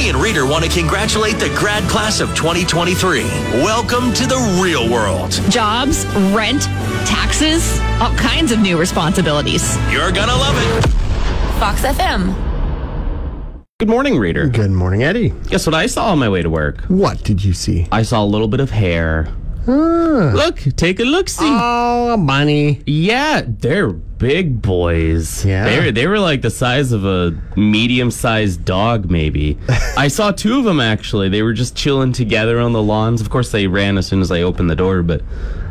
Eddie and Reader want to congratulate the grad class of 2023. Welcome to the real world. Jobs, rent, taxes, all kinds of new responsibilities. You're gonna love it. Fox FM. Good morning, reader. Good morning, Eddie. Guess what I saw on my way to work? What did you see? I saw a little bit of hair. Ah. Look, take a look. See. Oh, a bunny. yeah, they're big boys. Yeah. they they were like the size of a medium-sized dog, maybe. I saw two of them actually. They were just chilling together on the lawns. Of course, they ran as soon as I opened the door, but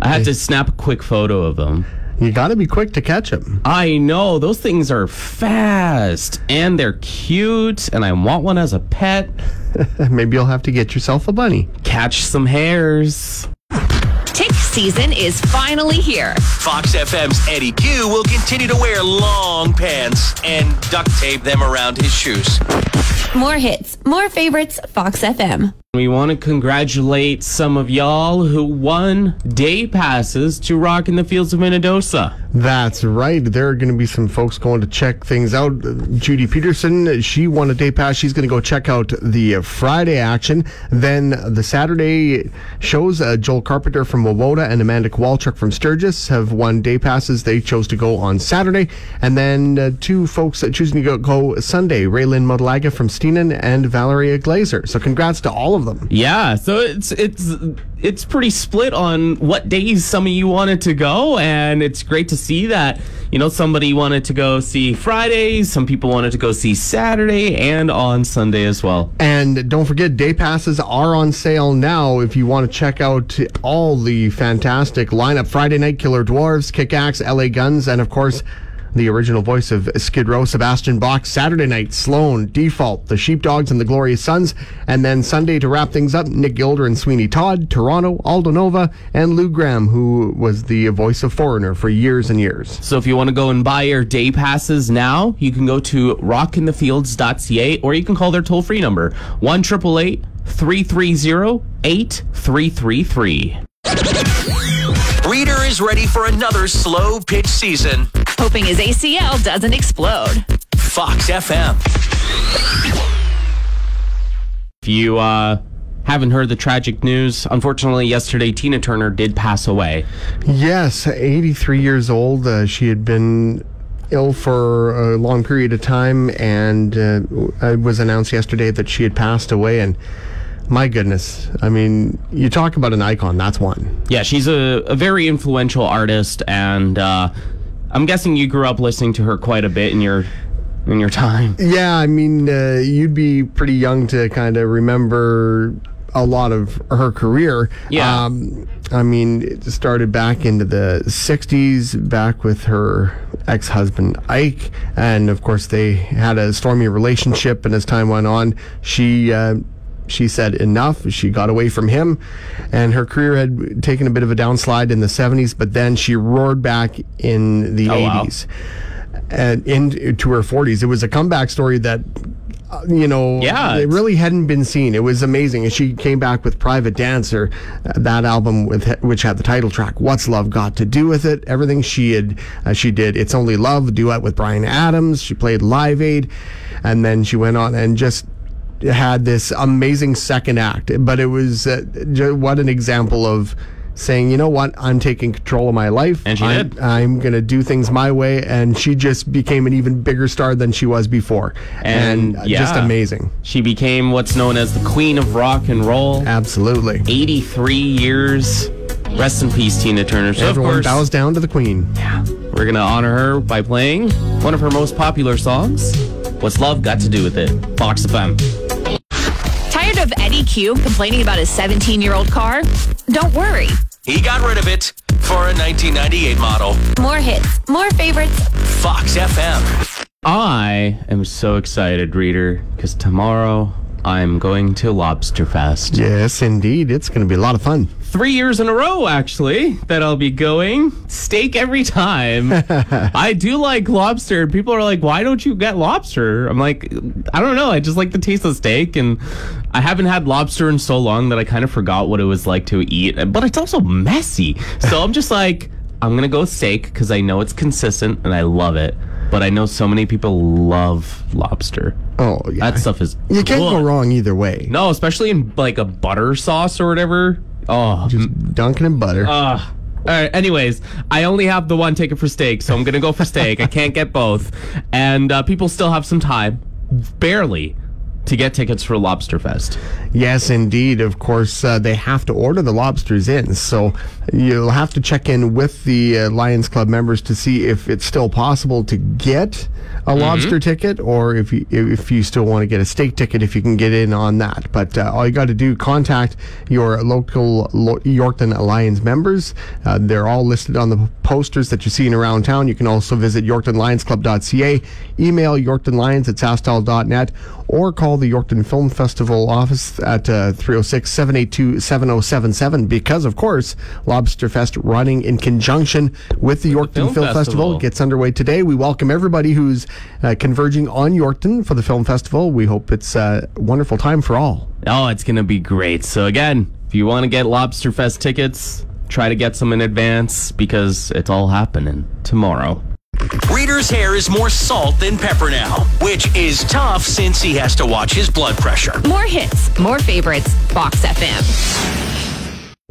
I had to snap a quick photo of them. You got to be quick to catch them. I know those things are fast and they're cute, and I want one as a pet. Maybe you'll have to get yourself a bunny. Catch some hares. Tick season is finally here. Fox FM's Eddie Q will continue to wear long pants and duct tape them around his shoes. More hits, more favorites, Fox FM. We want to congratulate some of y'all who won day passes to Rock in the Fields of Minnedosa. That's right. There are going to be some folks going to check things out. Judy Peterson, she won a day pass. She's going to go check out the Friday action. Then the Saturday shows, uh, Joel Carpenter from Wowoda and Amanda Kowalczyk from Sturgis have won day passes. They chose to go on Saturday. And then uh, two folks uh, choosing to go, go Sunday, Raylyn Modelaga from Steenan and Valeria Glazer. So congrats to all of them. Yeah, so it's it's it's pretty split on what days some of you wanted to go, and it's great to see that. You know, somebody wanted to go see Friday, some people wanted to go see Saturday, and on Sunday as well. And don't forget, day passes are on sale now if you want to check out all the fantastic lineup Friday Night Killer Dwarves, Kick Axe, LA Guns, and of course, the original voice of Skid Row, Sebastian Bach. Saturday night, Sloan, Default, the Sheepdogs, and the Glorious Sons. And then Sunday to wrap things up, Nick Gilder and Sweeney Todd, Toronto, Aldo Nova, and Lou Gramm, who was the voice of Foreigner for years and years. So if you want to go and buy your day passes now, you can go to rockinthefields.ca or you can call their toll free number 1 330 8333. Reader is ready for another slow pitch season. Hoping his ACL doesn't explode. Fox FM. If you uh, haven't heard the tragic news, unfortunately, yesterday Tina Turner did pass away. Yes, 83 years old. Uh, she had been ill for a long period of time, and uh, it was announced yesterday that she had passed away. And my goodness, I mean, you talk about an icon, that's one. Yeah, she's a, a very influential artist, and uh, I'm guessing you grew up listening to her quite a bit in your in your time. Yeah, I mean, uh, you'd be pretty young to kind of remember a lot of her career. Yeah. Um, I mean, it started back into the 60s, back with her ex husband Ike. And of course, they had a stormy relationship. And as time went on, she. Uh, she said enough. She got away from him, and her career had taken a bit of a downslide in the 70s, but then she roared back in the Oh, wow. 80s and into her 40s. It was a comeback story that, uh, you know, Yeah, it really hadn't been seen. It was amazing. And she came back with Private Dancer, uh, that album with which had the title track "What's Love Got to Do with It." Everything she had, uh, she did "It's Only Love" duet with Bryan Adams. She played Live Aid, and then she went on and just had this amazing second act. But it was uh, what an example of. Saying, you know what, I'm taking control of my life. And she I'm, did. I'm going to do things my way. And she just became an even bigger star than she was before. And, uh, just amazing. She became what's known as the Queen of Rock and Roll. Absolutely. 83 years. Rest in peace, Tina Turner. So Everyone of course, bows down to the queen. Yeah. we're gonna honor her by playing one of her most popular songs. What's love got to do with it? Fox FM. Tired of Eddie Q complaining about his 17 year old car? Don't worry. He got rid of it for a 1998 model. More hits, more favorites. Fox FM. I am so excited, reader, because tomorrow I'm going to Lobster Fest. Yes, indeed. It's going to be a lot of fun. Three years in a row, actually, that I'll be going. Steak every time. I do like lobster. People are like, why don't you get lobster? I'm like, I don't know. I just like the taste of steak. And I haven't had lobster in so long that I kind of forgot what it was like to eat. But it's also messy. So I'm just like, I'm going to go steak because I know it's consistent and I love it. But I know so many people love lobster. Oh, yeah. That stuff is You can't go good. wrong either way. No, especially in like a butter sauce or whatever. Oh, Just dunking in butter. uh, all right. Anyways, I only have the one ticket for steak, so I'm gonna go for steak. I can't get both, and uh, people still have some time, barely, to get tickets for Lobster Fest. Yes, indeed. Of course, uh, they have to order the lobsters in, so you'll have to check in with the uh, Lions Club members to see if it's still possible to get a lobster ticket, or if you if you still want to get a steak ticket, if you can get in on that. But uh, all you got to do contact your local Lo- Yorkton Lions members. Uh, they're all listed on the posters that you're seeing around town. You can also visit YorktonLionsClub.ca, email YorktonLions at SaskTel.net, or call the Yorkton Film Festival office at uh, 306 782 7077 because, of course, Lobster Fest running in conjunction with the Yorkton Film Film, Festival. Festival. gets underway today. We welcome everybody who's uh, converging on Yorkton for the film festival. We hope it's a wonderful time for all. Oh, it's gonna be great. So again, if you want to get Lobster Fest tickets, try to get some in advance because it's all happening tomorrow. Reader's hair is more salt than pepper now, which is tough since he has to watch his blood pressure. More hits, more favorites. Fox FM.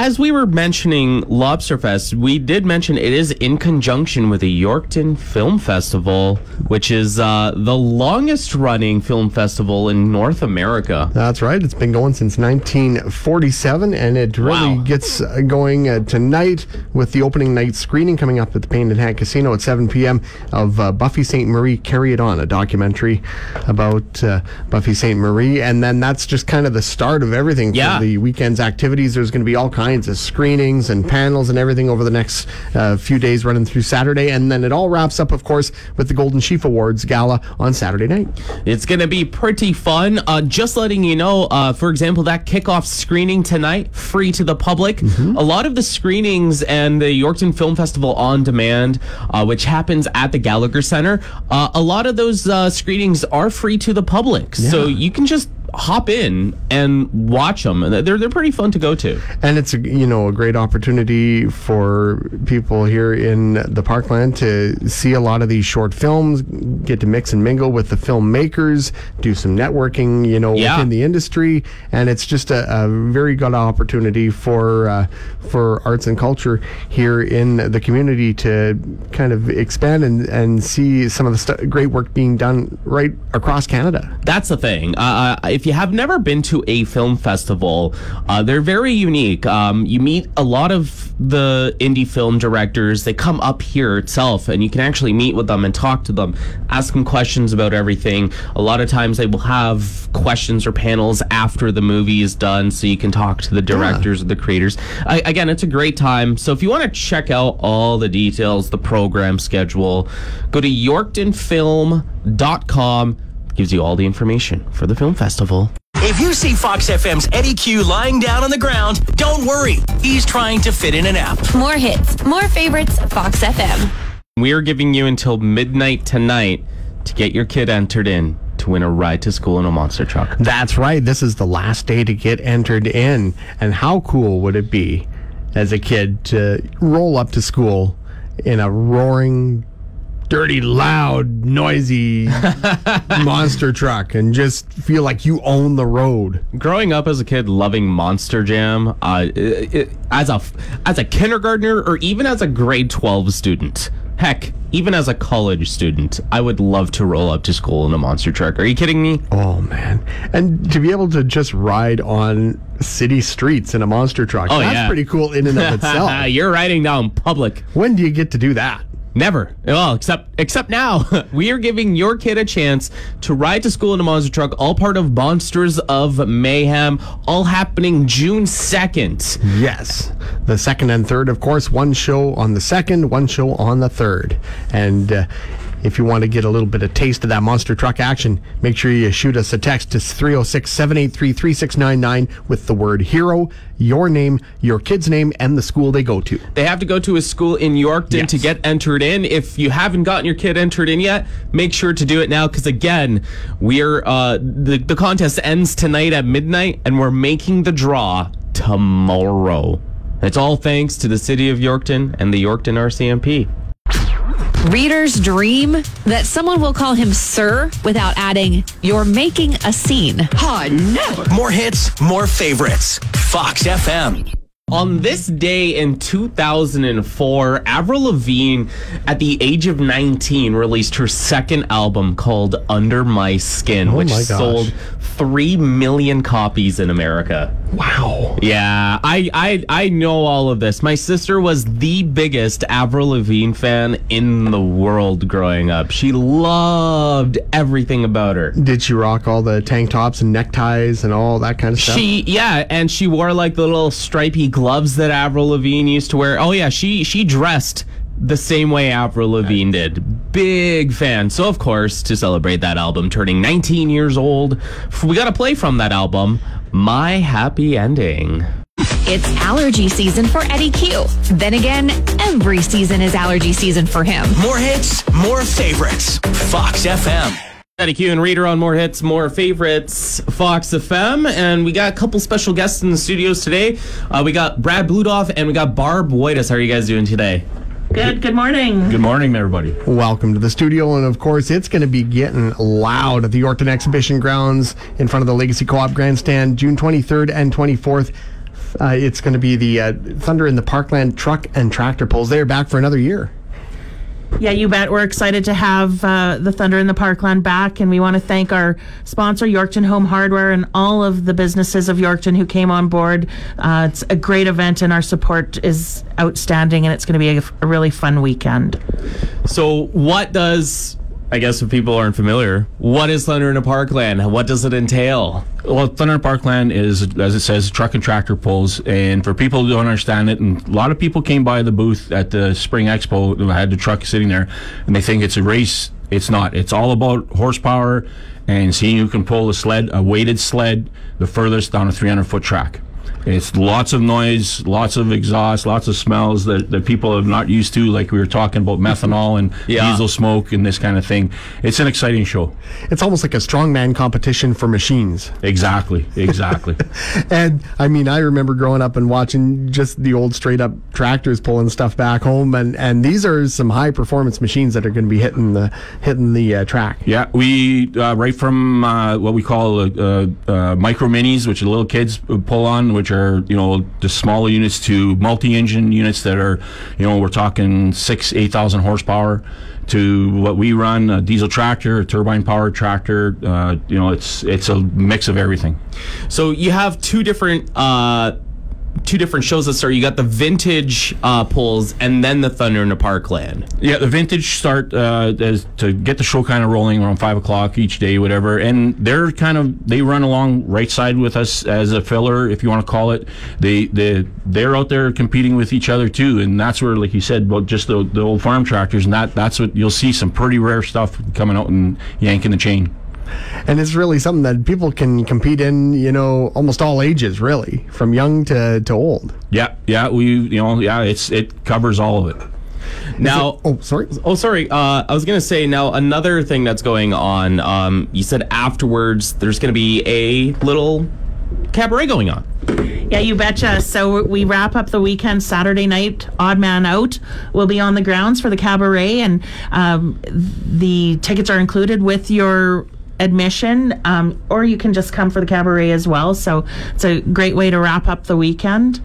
As we were mentioning Lobster Fest, we did mention it is in conjunction with the Yorkton Film Festival, which is uh, the longest running film festival in North America. That's right. It's been going since 1947, and it really Wow. gets uh, going uh, tonight with the opening night screening coming up at the Painted Hand Casino at 7 p.m. of uh, Buffy Sainte-Marie Carry It On, a documentary about uh, Buffy Sainte-Marie. And then that's just kind of the start of everything Yeah. for the weekend's activities. There's going to be all kinds of screenings and panels and everything over the next uh, few days running through Saturday. And then it all wraps up, of course, with the Golden Sheaf Awards gala on Saturday night. It's going to be pretty fun. Uh, just letting you know, uh, for example, that kickoff screening tonight, free to the public. A lot of the screenings and the Yorkton Film Festival on demand, uh, which happens at the Gallagher Center, uh, a lot of those uh, screenings are free to the public. So you can just hop in and watch them. They're, they're pretty fun to go to. And it's a, you know a great opportunity for people here in the Parkland to see a lot of these short films, get to mix and mingle with the filmmakers, do some networking, you know, Yeah. within the industry, and it's just a, a very good opportunity for uh, for arts and culture here in the community to kind of expand and, and see some of the stu- great work being done right across Canada. That's the thing. Uh, uh, if you have never been to a film festival, uh, they're very unique. Um, you meet a lot of the indie film directors. They come up here itself, and you can actually meet with them and talk to them, ask them questions about everything. A lot of times, they will have questions or panels after the movie is done, so you can talk to the directors or the creators. I, again, it's a great time. So if you want to check out all the details, the program schedule, go to yorktonfilm.com gives you all the information for the film festival. If you see Fox FM's Eddie Q lying down on the ground, don't worry. He's trying to fit in a nap. More hits, more favorites. Fox FM. We are giving you until midnight tonight to get your kid entered in to win a ride to school in a monster truck. That's right. This is the last day to get entered in. And how cool would it be as a kid to roll up to school in a roaring, dirty, loud, noisy monster truck and just feel like you own the road? Growing up as a kid, loving Monster Jam, uh, it, it- as a as a kindergartner or even as a grade twelve student, heck, even as a college student, I would love to roll up to school in a monster truck. Are you kidding me? Oh, man. And to be able to just ride on city streets in a monster truck, Oh, that's yeah. pretty cool in and of itself. You're riding down public. when do you get to do that? Never. Well, except except now, we are giving your kid a chance to ride to school in a monster truck, all part of Monsters of Mayhem, all happening June second. Yes. The second and third, of course, one show on the second, one show on the third. And uh, if you want to get a little bit of taste of that monster truck action, make sure you shoot us a text to 306 783 3699 with the word hero, your name, your kid's name, and the school they go to. They have to go to a school in Yorkton Yes. to get entered in. If you haven't gotten your kid entered in yet, make sure to do it now because again, we're uh, the the contest ends tonight at midnight, and we're making the draw tomorrow. It's all thanks to the city of Yorkton and the Yorkton RCMP. Reader's dream that someone will call him sir without adding, you're making a scene. More hits, more favorites. Fox FM. On this day in 2004, Avril Lavigne, at the age of 19, released her second album called Under My Skin, oh which my sold 3 million copies in America. Wow. Yeah, I, I I know all of this. My sister was the biggest Avril Lavigne fan in the world growing up. She loved everything about her. Did she rock all the tank tops and neckties and all that kind of stuff? She yeah, and she wore like the little stripy gloves that Avril Lavigne used to wear. Oh yeah, she she dressed the same way Avril Lavigne did. Big fan. So of course, to celebrate that album turning 19 years old, we got to play from that album, My Happy Ending. It's allergy season for Eddie Q. Then again, every season is allergy season for him. More hits, more favorites. Fox FM. Eddie Q and Reader on more hits, more favorites, Fox FM, and we got a couple special guests in the studios today. Uh, we got Brad Bludoff and we got Barb Whitus. How are you guys doing today? Good. Good morning. Good morning, everybody. Welcome to the studio, and of course, it's going to be getting loud at the Yorkton Exhibition Grounds in front of the Legacy Co-op Grandstand, June 23rd and 24th. Uh, it's going to be the uh, Thunder in the Parkland Truck and Tractor Pulls. They are back for another year. Yeah, you bet. We're excited to have uh, the Thunder in the Parkland back, and we want to thank our sponsor, Yorkton Home Hardware, and all of the businesses of Yorkton who came on board. Uh, it's a great event, and our support is outstanding, and it's going to be a, a really fun weekend. So, what does I guess if people aren't familiar, what is Thunder in a Parkland? What does it entail? Well, Thunder in a Parkland is, as it says, truck and tractor pulls. And for people who don't understand it, and a lot of people came by the booth at the Spring Expo who had the truck sitting there, and they think it's a race. It's not. It's all about horsepower and seeing who can pull a sled, a weighted sled, the furthest down a 300 foot track. It's lots of noise, lots of exhaust, lots of smells that, that people are not used to, like we were talking about methanol and Yeah. diesel smoke and this kind of thing. It's an exciting show. It's almost like a strongman competition for machines. Exactly, exactly. And I mean, I remember growing up and watching just the old straight up tractors pulling stuff back home, and, and these are some high performance machines that are going to be hitting the hitting the uh, track. Yeah, we uh, right from uh, what we call uh, uh, micro minis, which the little kids pull on, which are you know the smaller units, to multi-engine units that are you know we're talking six, eight thousand horsepower, to what we run a diesel tractor, a turbine-powered tractor. Uh, you know, it's it's a mix of everything. So you have two different uh, two different shows that start. You got the vintage uh, pulls and then the Thunder in the Parkland. Yeah, the vintage start uh, as to get the show kind of rolling around five o'clock each day, whatever. And they're kind of they run along right side with us as a filler, if you want to call it. They they they're out there competing with each other too, and that's where, like you said, about just the, the old farm tractors, and that that's what you'll see some pretty rare stuff coming out and yanking the chain. And it's really something that people can compete in, you know, almost all ages, really, from young to, to old. Yeah, yeah, we you know yeah, it's it covers all of it. Now, Oh, sorry. Oh, sorry. Uh, I was going to say now another thing that's going on. Um, you said afterwards there's going to be a little cabaret going on. Yeah, you betcha. So we wrap up the weekend Saturday night. Odd Man Out will be on the grounds for the cabaret, and um, the tickets are included with your admission, um, or you can just come for the cabaret as well. So it's a great way to wrap up the weekend.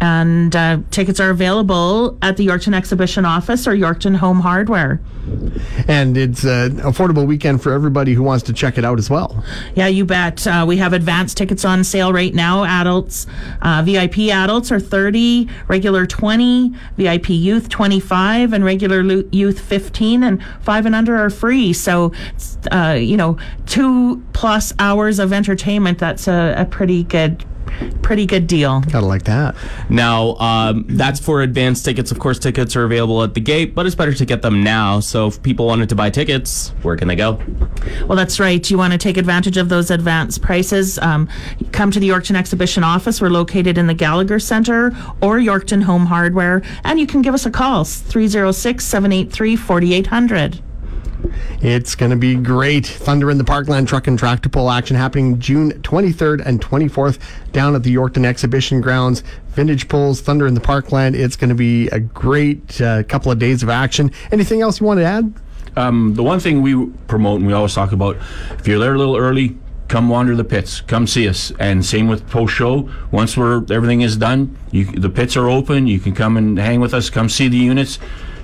And uh, tickets are available at the Yorkton Exhibition Office or Yorkton Home Hardware. And it's an affordable weekend for everybody who wants to check it out as well. Yeah, you bet. Uh, we have advanced tickets on sale right now. Adults, uh, VIP adults are 30, regular 20, VIP youth 25, and regular lu- youth 15, and five and under are free. So, uh, you know, two plus hours of entertainment. That's a, a pretty good Pretty good deal. Gotta like that. Now, um, that's for advance tickets. Of course, tickets are available at the gate, but it's better to get them now. So if people wanted to buy tickets, where can they go? Well, that's right. You want to take advantage of those advance prices. Um, come to the Yorkton Exhibition office. We're located in the Gallagher Center or Yorkton Home Hardware. And you can give us a call 306 783 4800. It's going to be great. Thunder in the Parkland Truck and Tractor Pull action happening June 23rd and 24th down at the Yorkton Exhibition Grounds. Vintage Pulls, Thunder in the Parkland. It's going to be a great uh, couple of days of action. Anything else you want to add? Um, the one thing we promote and we always talk about, if you're there a little early, come wander the pits, come see us. And same with post show. Once we're everything is done, you, the pits are open. You can come and hang with us. Come see the units.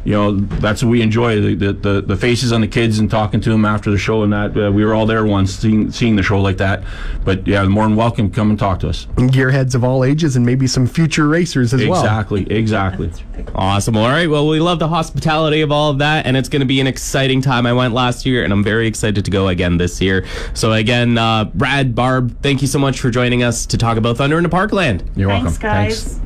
You know that's what we enjoy the, the, the, the faces on the kids and talking to them after the show and that uh, we were all there once seeing seeing the show like that. But yeah, more than welcome. Come and talk to us. Gearheads of all ages and maybe some future racers as well. Exactly, exactly. Awesome. All right. Well, we love the hospitality of all of that, and it's going to be an exciting time. I went last year, and I'm very excited to go again this year. So, again, uh, Brad, Barb, thank you so much for joining us to talk about Thunder in the Parkland. You're Thanks, welcome. guys.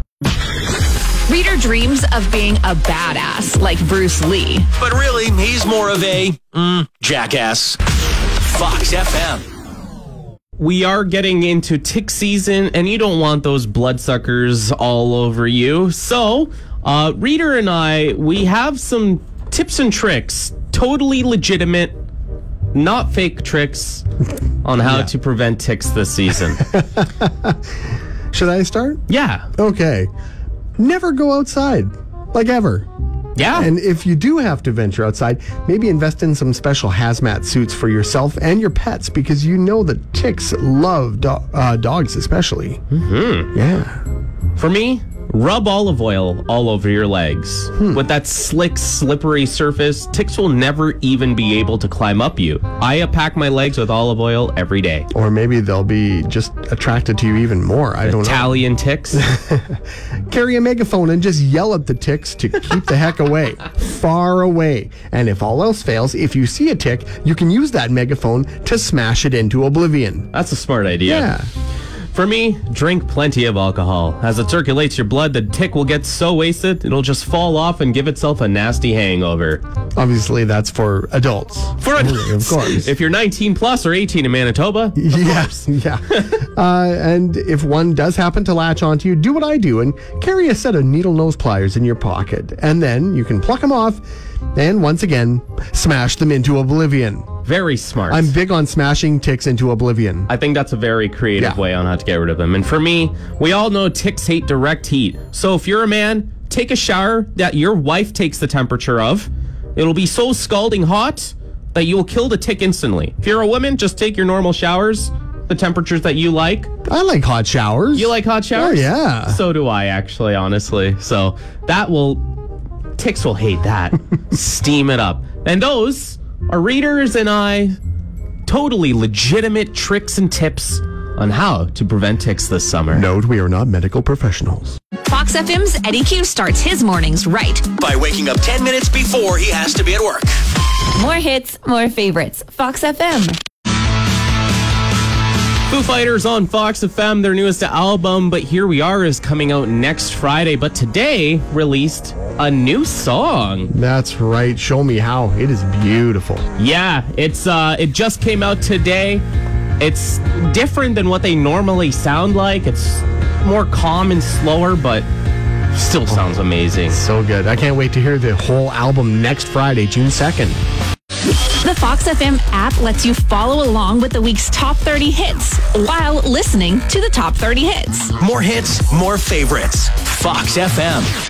Reader dreams of being a badass like Bruce Lee. But really, he's more of a mm, jackass. Fox FM. we are getting into tick season, and you don't want those bloodsuckers all over you. So, uh, Reader and I, we have some tips and tricks, totally legitimate, not fake tricks on how to prevent ticks this season. Should I start? yeah. Okay. Never go outside, like ever. Yeah. And if you do have to venture outside, maybe invest in some special hazmat suits for yourself and your pets because you know that ticks love do- uh, dogs, especially. Mm-hmm. Yeah. For me, rub olive oil all over your legs. Hmm. With that slick, slippery surface, ticks will never even be able to climb up you. I pack my legs with olive oil every day. Or maybe they'll be just attracted to you even more. I don't know. Italian ticks. Carry a megaphone and just yell at the ticks to keep the heck away. Far away. And if all else fails, if you see a tick, you can use that megaphone to smash it into oblivion. That's a smart idea. Yeah. For me, drink plenty of alcohol. As it circulates your blood, the tick will get so wasted, it'll just fall off and give itself a nasty hangover. Obviously, that's for adults. For Only, of course. If you're 19 plus or 18 in Manitoba, Yes, yeah. uh, and if one does happen to latch onto you, do what I do and carry a set of needle nose pliers in your pocket. And then you can pluck them off and once again, smash them into oblivion. very smart. I'm big on smashing ticks into oblivion. I think that's a very creative Yeah. way on how to get rid of them. And for me, we all know ticks hate direct heat. So if you're a man, take a shower that your wife takes the temperature of. It'll be so scalding hot that you'll kill the tick instantly. If you're a woman, just take your normal showers, the temperatures that you like. I like hot showers. You like hot oh, showers? Oh, yeah. So do I, actually, honestly. So that will, ticks will hate that. Steam it up. And those are readers and I totally legitimate tricks and tips on how to prevent ticks this summer. Note we are not medical professionals. Fox FM's Eddie Q starts his mornings right. By waking up 10 minutes before he has to be at work. More hits, more favorites. Fox FM. Foo Fighters on Fox FM, their newest album, But Here We Are, is coming out next Friday. But today released a new song. That's right. Show me how. It is beautiful. Yeah, it's uh it just came out today. It's different than what they normally sound like. It's more calm and slower, but still sounds amazing. So good. I can't wait to hear the whole album next Friday, June 2nd. The Fox FM app lets you follow along with the week's top 30 hits while listening to the top 30 hits. More hits, more favorites. Fox FM.